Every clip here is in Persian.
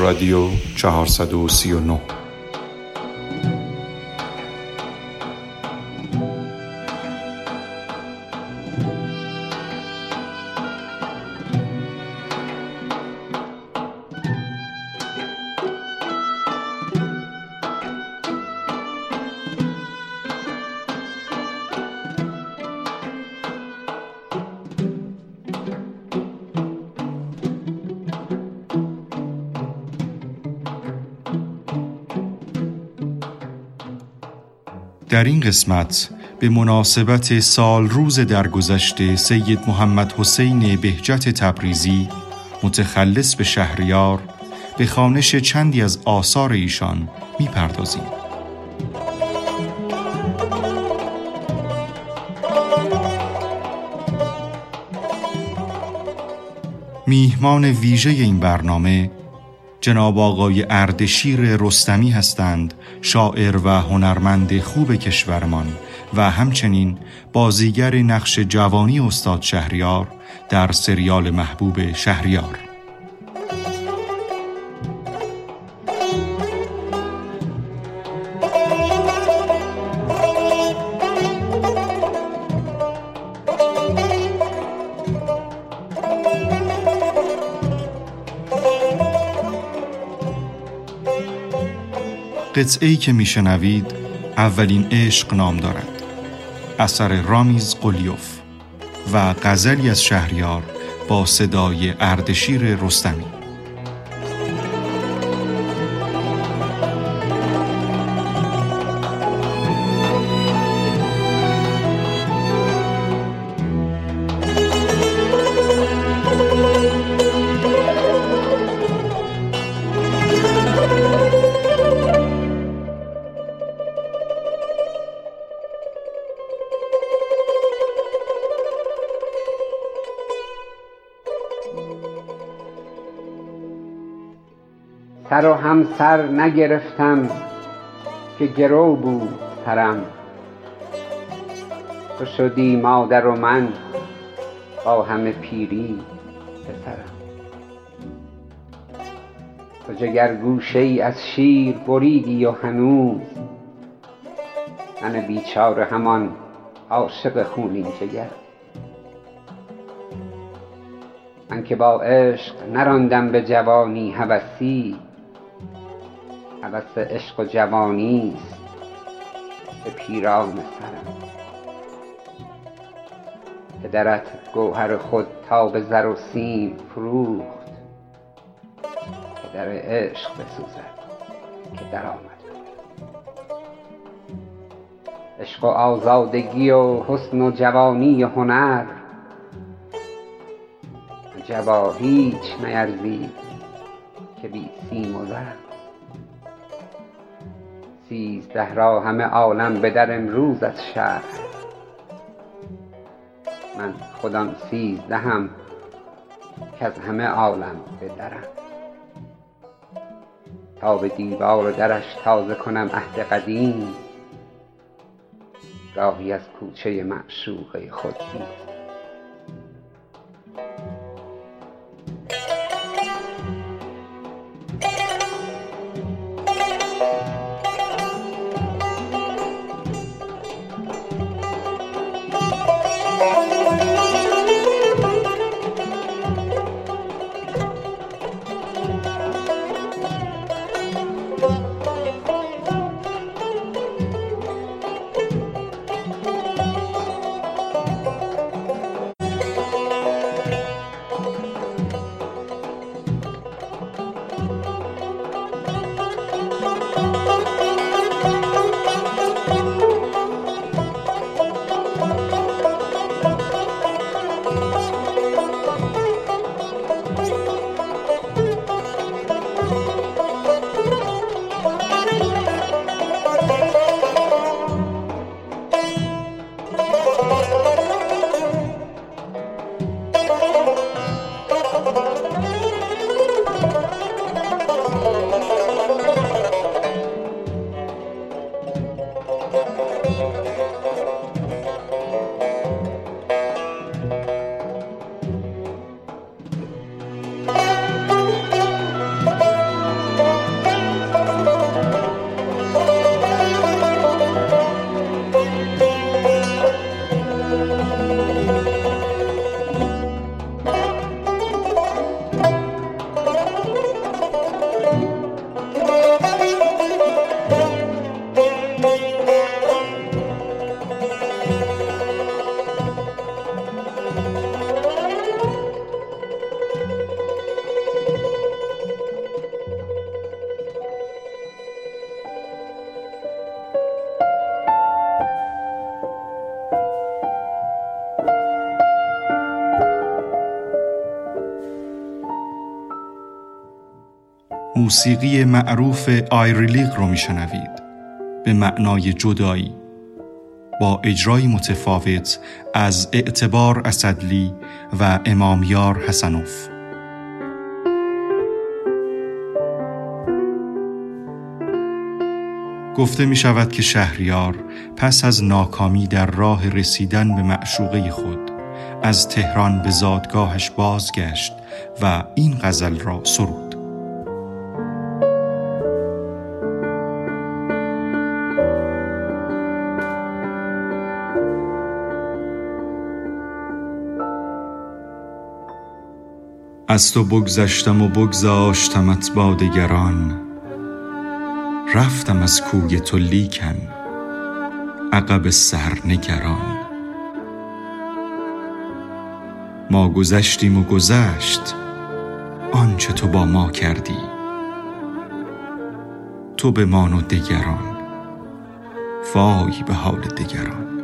رادیو 439 در این قسمت به مناسبت سال روز درگذشته سید محمد حسین بهجت تبریزی متخلص به شهریار به خانش چندی از آثار ایشان می‌پردازیم. میهمان ویژه این برنامه جناب آقای اردشیر رستمی هستند شاعر و هنرمند خوب کشورمان و همچنین بازیگر نقش جوانی استاد شهریار در سریال محبوب شهریار. قطعه که میشنوید اولین عشق نام دارد. اثر رامیز قلیوف و غزلی از شهریار با صدای اردشیر رستمی. همسر نگرفتم که گرو بود سرم تو شدی مادر و من با همه پیری پسرم. تو جگر گوشه ای از شیر بریدی و هنوز من بیچاره همان عاشق خونین جگر من که با عشق نراندم به جوانی هوسی هوس عشق و جوانی است به پیران سرم. پدرت گوهر خود تا به زر و سیم فروخت پدر عشق بسوزد که درآمد عشق و آزادگی و حسن و جوانی و هنر جبا هیچ نیرزید که بی سیم و زر. سیزده را همه عالم به در امروز از شهر. من خودم سیزدهم از همه عالم به درم. تا به دیوار درش تازه کنم عهد قدیم گاهی از کوچه معشوقه خود نیست موسیقی معروف آیریلیق رو میشنوید. به معنای جدایی. با اجرای متفاوت از اعتبار اسدلی و امامیار حسنوف. گفته می شود که شهریار پس از ناکامی در راه رسیدن به معشوقه خود از تهران به زادگاهش بازگشت و این غزل را سرود. از تو بگذشتم و بگذاشتمت با دگران. رفتم از کوی تو لیکن عقب سر نگران. ما گذشتیم و گذشت آنچه تو با ما کردی. تو به و دگران. وای به حال دگران.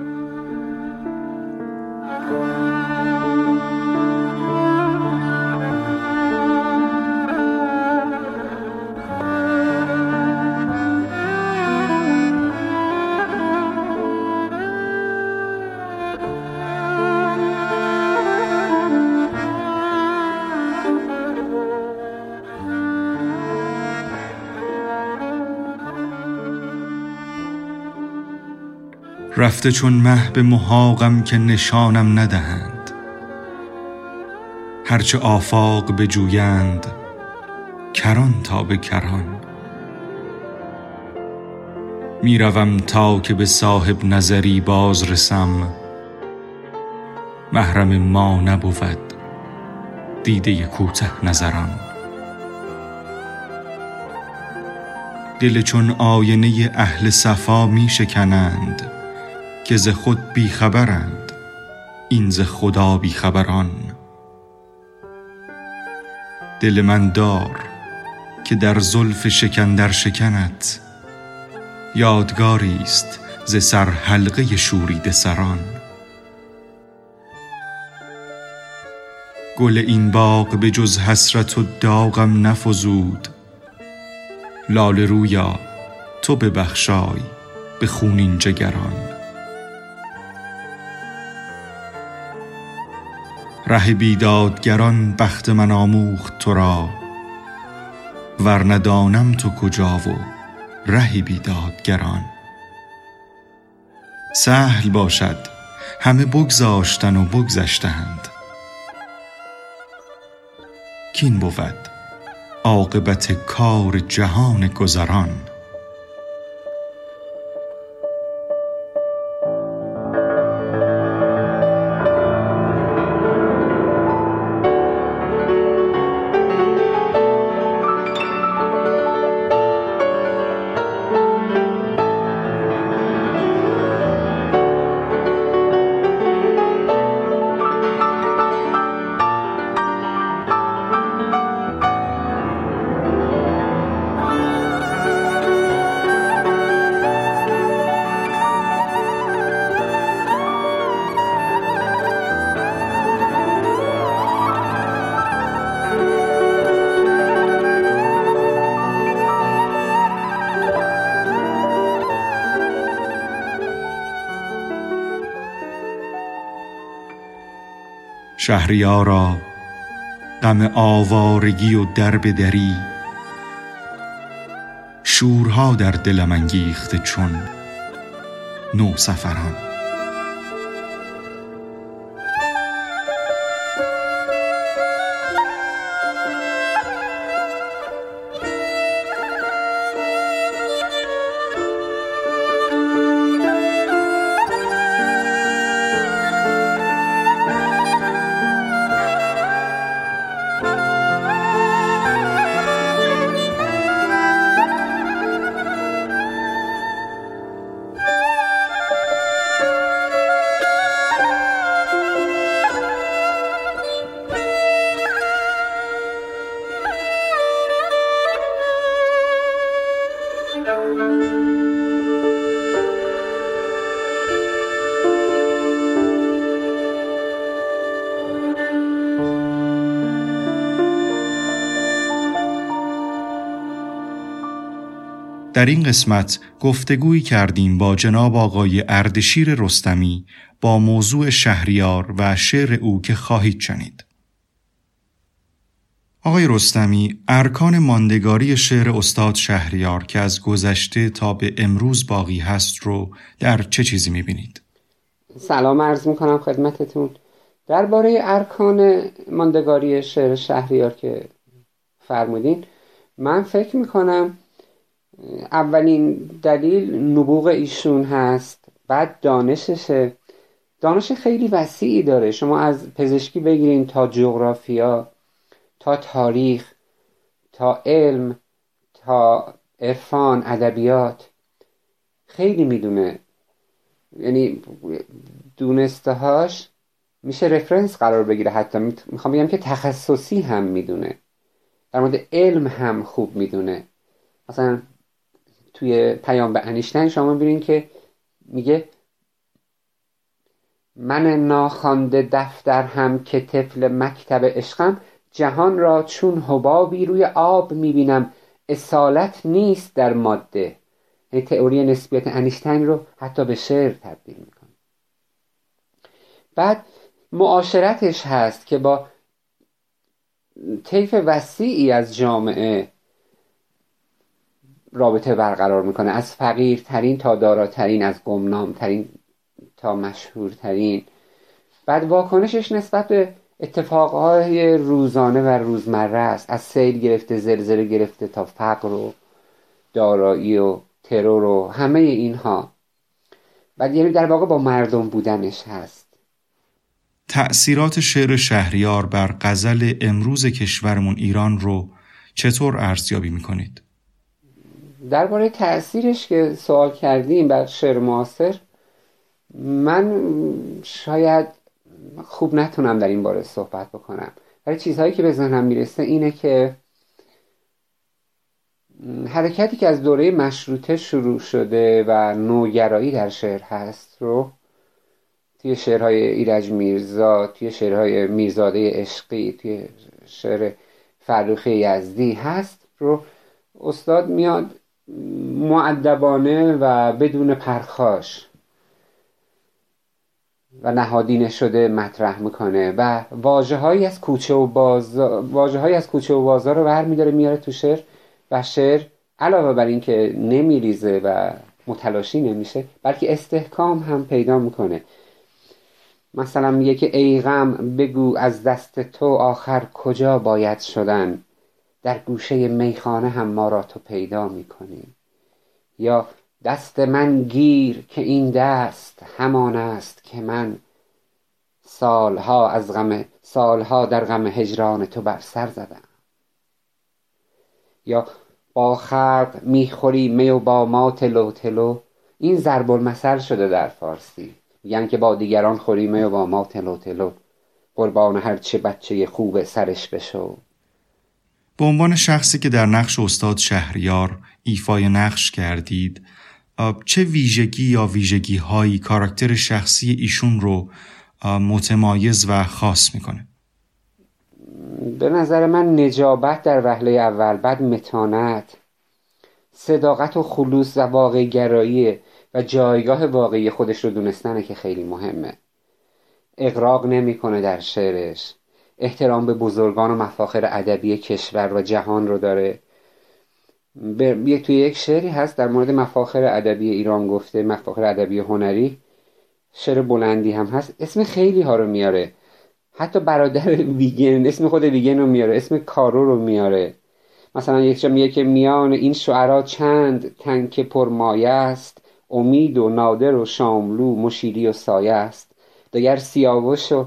رفته چون مه به محاقم که نشانم ندهند. هرچه آفاق بجویند کران تا به کران. می‌روم تا که به صاحب نظری باز رسم محرم ما نبود دیده کوته نظران. دل چون آینه اهل صفا می شکنند که ز خود بیخبرند این ز خدا بیخبران. دل من دار که در زلف شکن شکنت یادگاری است ز سر حلقه شورید سران. گل این باغ به جز حسرت و داغم نفزود. لاله رویا تو ببخشای به خونین جگران. ره بیدادگران بخت من آموخت تو را ور ندانم تو کجا و ره بیدادگران. سهل باشد همه بگذاشتن و بگذشتند کین بود عاقبت کار جهان گذران. شهریارا غم آوارگی و درب دری شورها در دلم انگیخته چون نو سفران در این قسمت گفتگویی کردیم با جناب آقای اردشیر رستمی با موضوع شهریار و شعر او که خواهید شنید. آقای رستمی ارکان ماندگاری شعر استاد شهریار که از گذشته تا به امروز باقی هست رو در چه چیزی می‌بینید؟ سلام عرض می‌کنم خدمتتون درباره ارکان ماندگاری شعر شهریار که فرمودین من فکر می‌کنم اولین دلیل نبوغ ایشون هست. بعد دانششه. دانش خیلی وسیعی داره. شما از پزشکی بگیرین تا جغرافیا تا تاریخ تا علم تا عرفان ادبیات. خیلی می‌دونه. یعنی دونستهاش میشه رفرنس قرار بگیره. حتی می‌خوام بگم که تخصصی هم می‌دونه. در مورد علم هم خوب می‌دونه. مثلا توی پیام انیشتین شما ببینید که میگه من ناخوانده دفتر هم که طفل مکتب عشقم جهان را چون حبابی روی آب می‌بینم. اصالت نیست در ماده. یعنی تئوری نسبیت انیشتین رو حتی به شعر تبدیل می‌کنه. بعد معاشرتش هست که با طیف وسیعی از جامعه رابطه برقرار می‌کنه. از فقیرترین تا داراترین از گمنامترین تا مشهورترین. بعد واکنشش نسبت به اتفاقهای روزانه و روزمره است. از سیل گرفته زلزله گرفته تا فقر و دارایی و ترور و همه اینها. بعد یعنی در واقع با مردم بودنش هست. تأثیرات شعر شهریار بر غزل امروز کشورمون ایران رو چطور ارزیابی می‌کنید؟ درباره تأثیرش که سوال کردیم بر شعر معاصر من شاید خوب نتونم در این باره صحبت بکنم. ولی چیزهایی که به ذهنم می‌رسه اینه که حرکتی که از دوره مشروطه شروع شده و نوگرایی در شعر هست رو توی شعرهای ایرج میرزا توی شعرهای میرزاده عشقی توی شعر فرخ یزدی هست رو استاد میاد معدبانه و بدون پرخاش و نهادینه شده مطرح می‌کنه و واجه از کوچه و بازار واجه از کوچه و بازار رو برمیداره میاره تو شعر و شعر علاوه بر اینکه نمیریزه و متلاشی نمیشه بلکه استحکام هم پیدا می‌کنه. مثلا میگه که ای غم بگو از دست تو آخر کجا باید شدن؟ در گوشه میخانه هم ما را تو پیدا می‌کنی. یا دست من گیر که این دست همان است که من سالها از غم سالها در غم هجران تو بر سر زدم. یا با خلق می‌خوری می و با ما تلو تلو. این ضرب المثل شده در فارسی. میگن که با دیگران خوری می و با ما تلو تلو. قربان هرچه بچه خوب سرش بشو. به عنوان شخصی که در نقش استاد شهریار ایفای نقش کردید چه ویژگی یا ویژگی هایی کاراکتر شخصی ایشون رو متمایز و خاص می‌کنه؟ به نظر من نجابت در وهله اول بعد متانت صداقت و خلوص و واقع گرایی و جایگاه واقعی خودش رو دونستنه که خیلی مهمه. اقراق نمی‌کنه در شعرش. احترام به بزرگان و مفاخر ادبی کشور و جهان رو داره. یک توی یک شعری هست در مورد مفاخر ادبی ایران گفته مفاخر ادبی هنری. شعر بلندی هم هست. اسم خیلی ها رو میاره. حتی برادر ویگن اسم خود ویگن رو میاره. اسم کارو رو میاره. مثلا یک جا میگه که میان این شعرا چند؟ تنک پرمایه است. امید و نادر و شاملو مشیری و سایه است. دگر سیاوش و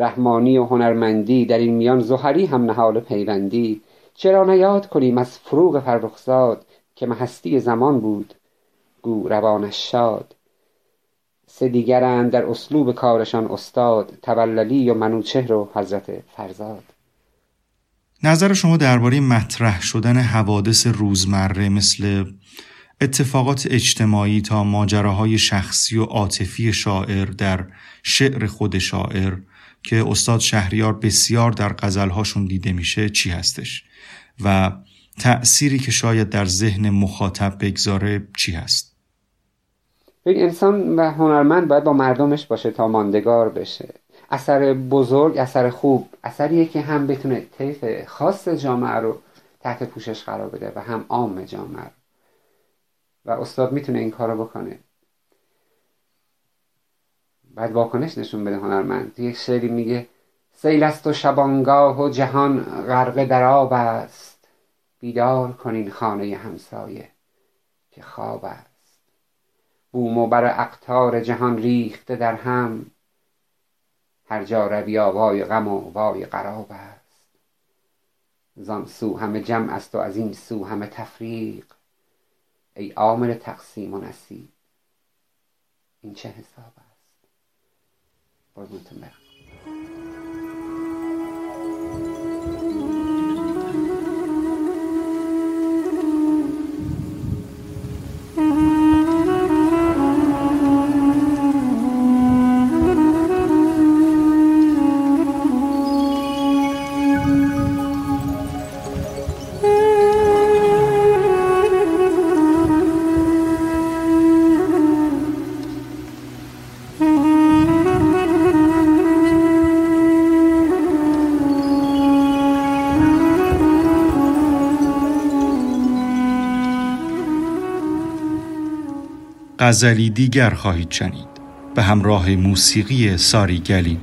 رحمانی و هنرمندی در این میان زهری هم نهال پیوندی. چرا نیاد کنیم از فروغ فرخزاد که محستی زمان بود؟ گو روانش شاد سه دیگرند در اسلوب کارشان استاد توللی و منوچهر و حضرت فرزاد. نظر شما درباره مطرح شدن حوادث روزمره مثل اتفاقات اجتماعی تا ماجراهای شخصی و عاطفی شاعر در شعر خود شاعر که استاد شهریار بسیار در غزلهاشون دیده میشه چی هستش و تأثیری که شاید در ذهن مخاطب بگذاره چی هست؟ ببین انسان و هنرمند باید با مردمش باشه تا ماندگار بشه. اثر بزرگ اثر خوب اثریه که هم بتونه طیف خاص جامعه رو تحت پوشش قرار بده و هم عام جامعه و استاد می‌تونه این کارو بکنه. بعد واکنش نشون بده هنرمند. یک شعری میگه سیل است و شبانگاه و جهان غرق در آب است. بیدار کنین خانه همسایه که خواب است. بوم و بر اقتار جهان ریخته در هم. هر جا روی آوای غم و وای قراب است. زان سو همه جمع است و از این سو همه تفریق. ای عامل تقسیم و نصیب. این چه حساب است 我给他们。غزلی دیگر خواهید شنید. به همراه موسیقی ساری گلین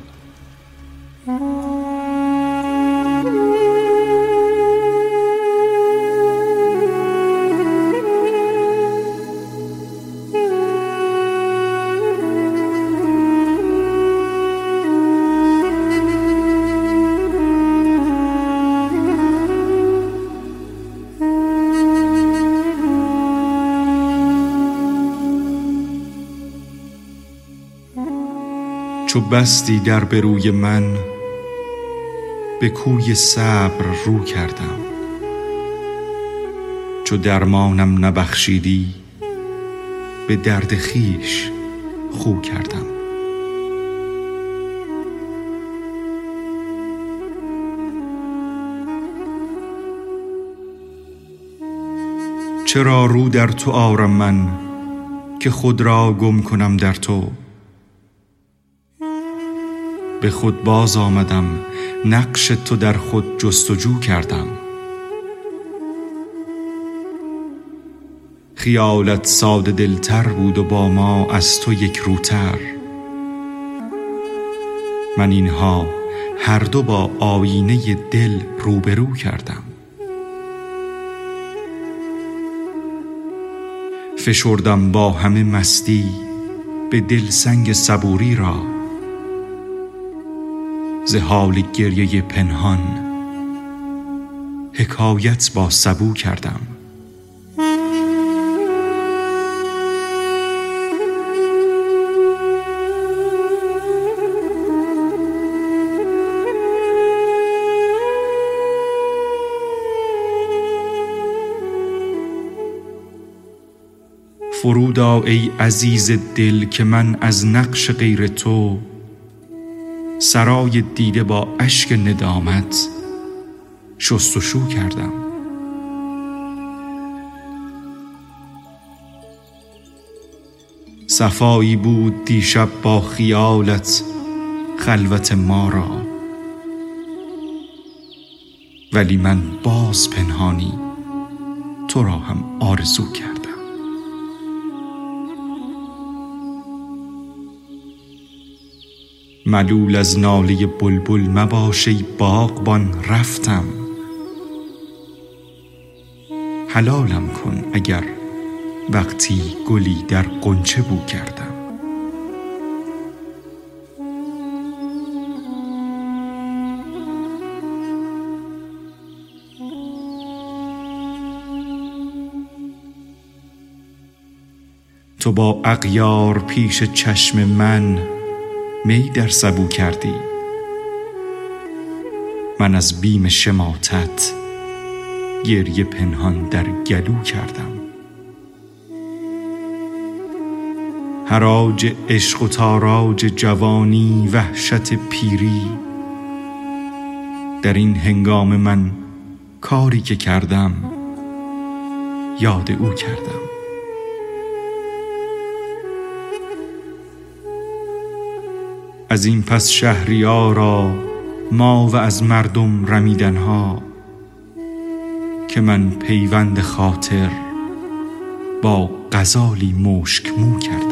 بستی در بروی من به کوی صبر رو کردم. چو درمانم نبخشیدی به درد خیش خو کردم. چرا رو در تو آرم من که خود را گم کنم در تو؟ به خود باز آمدم نقش تو در خود جستجو کردم. خیالت ساده دلتر بود و با ما از تو یک روتر. من اینها هر دو با آینه دل روبرو کردم. فشردم با همه مستی به دل سنگ صبوری را. ز حال گریه پنهان. حکایت با سبو کردم. فرودا ای عزیز دل که من از نقش غیر تو سرای دیده با اشک ندامت شستشو کردم. صفایی بود دیشب با خیالت خلوت ما را. ولی من باز پنهانی تو را هم آرزو کردم. ملول از ناله بلبل مباش ای باغبان رفتم. حلالم کن اگر وقتی گلی در قنچه بو کردم. تو با اغیار پیش چشم من می در سبو کردی. من از بیم شماتت گریه پنهان در گلو کردم. حراج عشق و تاراج جوانی وحشت پیری. در این هنگام من کاری که کردم یاد او کردم. از این پس شهریارا ما و از مردم رمیدنها که من پیوند خاطر با غزالی مشک مو کردم.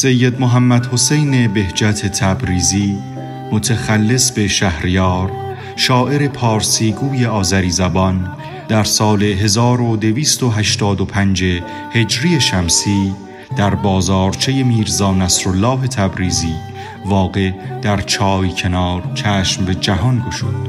سید محمد حسین بهجت تبریزی متخلص به شهریار شاعر پارسیگوی آذری زبان در سال 1285 هجری شمسی در بازارچه میرزا نصرالله تبریزی واقع در چای کنار چشم به جهان گشود.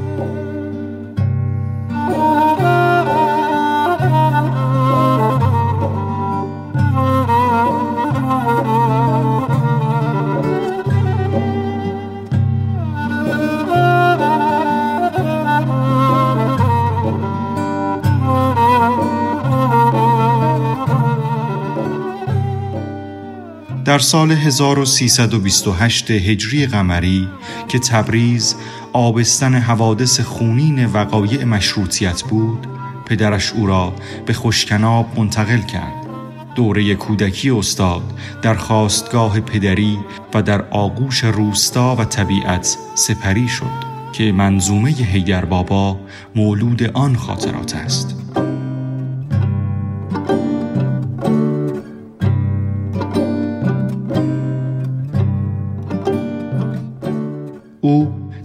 در سال 1328 هجری قمری که تبریز آبستن حوادث خونین وقایع مشروطیت بود پدرش او را به خوشکناب منتقل کرد. دوره کودکی استاد در خواستگاه پدری و در آغوش روستا و طبیعت سپری شد که منظومه هیگر بابا مولود آن خاطرات است.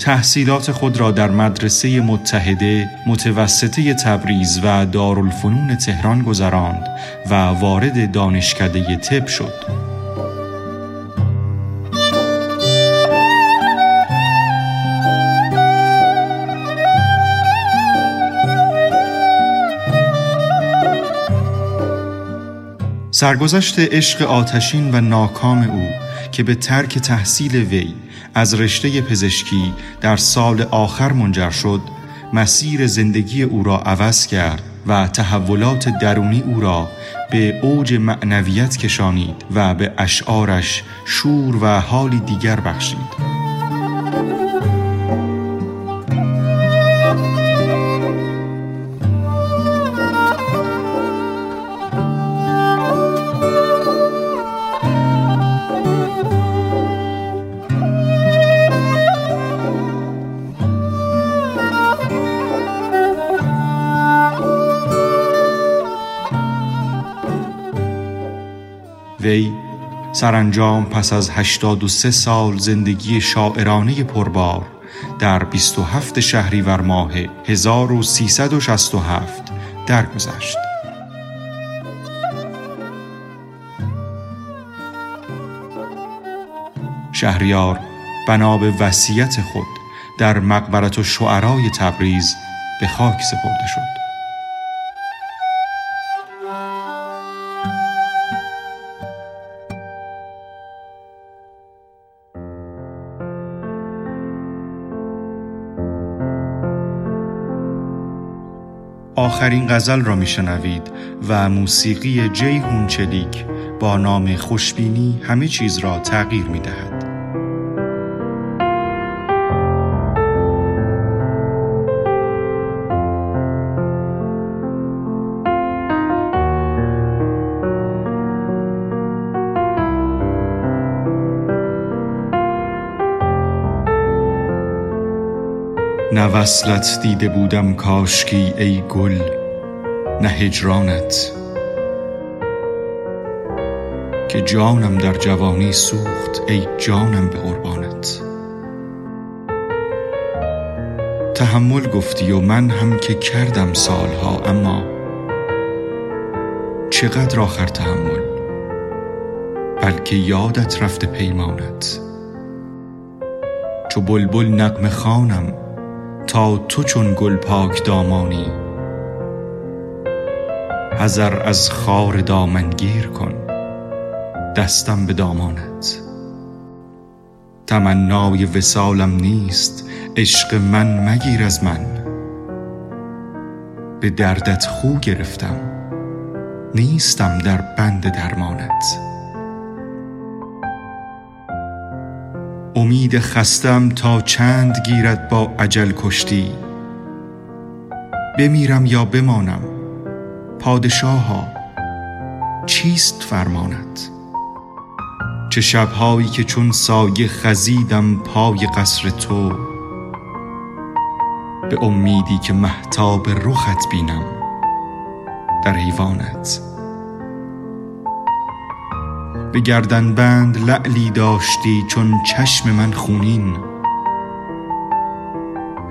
تحصیلات خود را در مدرسه متحده متوسطه تبریز و دارالفنون تهران گذراند و وارد دانشکده طب شد. سرگذشت عشق آتشین و ناکام او که به ترک تحصیل وی از رشته پزشکی در سال آخر منجر شد مسیر زندگی او را عوض کرد و تحولات درونی او را به اوج معنویت کشانید و به اشعارش شور و حالی دیگر بخشید. وی سرانجام پس از 83 سال زندگی شاعرانه پربار در 27 شهریور ماه 1367 درگذشت. شهریار بنا به وصیت خود در مقبرت و شعرای تبریز به خاک سپرده شد آخرین غزل را میشنوید و موسیقی جی هونچلیک با نام خوشبینی همه چیز را تغییر می دهد. نه وصلت دیده بودم کاشکی ای گل نه هجرانت. که جانم در جوانی سوخت ای جانم به قربانت. تحمل گفتی و من هم که کردم سالها اما چقدر آخر تحمل؟ بلکه یادت رفته پیمانت. چو بلبل نقم خانم تا تو چون گل پاک دامانی. حذر از خار دامنگیر کن دستم به دامانت. تمنای وسالم نیست عشق من مگیر از من. به دردت خو گرفتم نیستم در بند درمانت. امید خستم تا چند گیرد با عجل کشتی. بمیرم یا بمانم پادشاها چیست فرمانت چه شبهایی که چون سایه خزیدم پای قصر تو به امیدی که محتاب رخت بینم در حیوانت. به گردن بند لعلی داشتی چون چشم من خونین.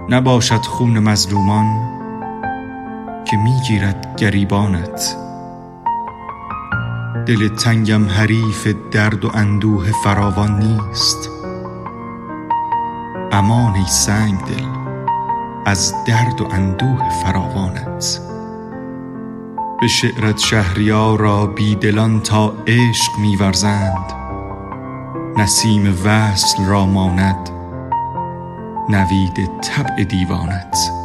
نباشد خون مظلومان که می‌گیرد گریبانت. دل تنگم حریف درد و اندوه فراوان نیست. امان ای سنگ دل از درد و اندوه فراوانت. به شعرت شهریار را بیدلان تا عشق میورزند. نسیم وصل را ماند نوید طبع دیوانت.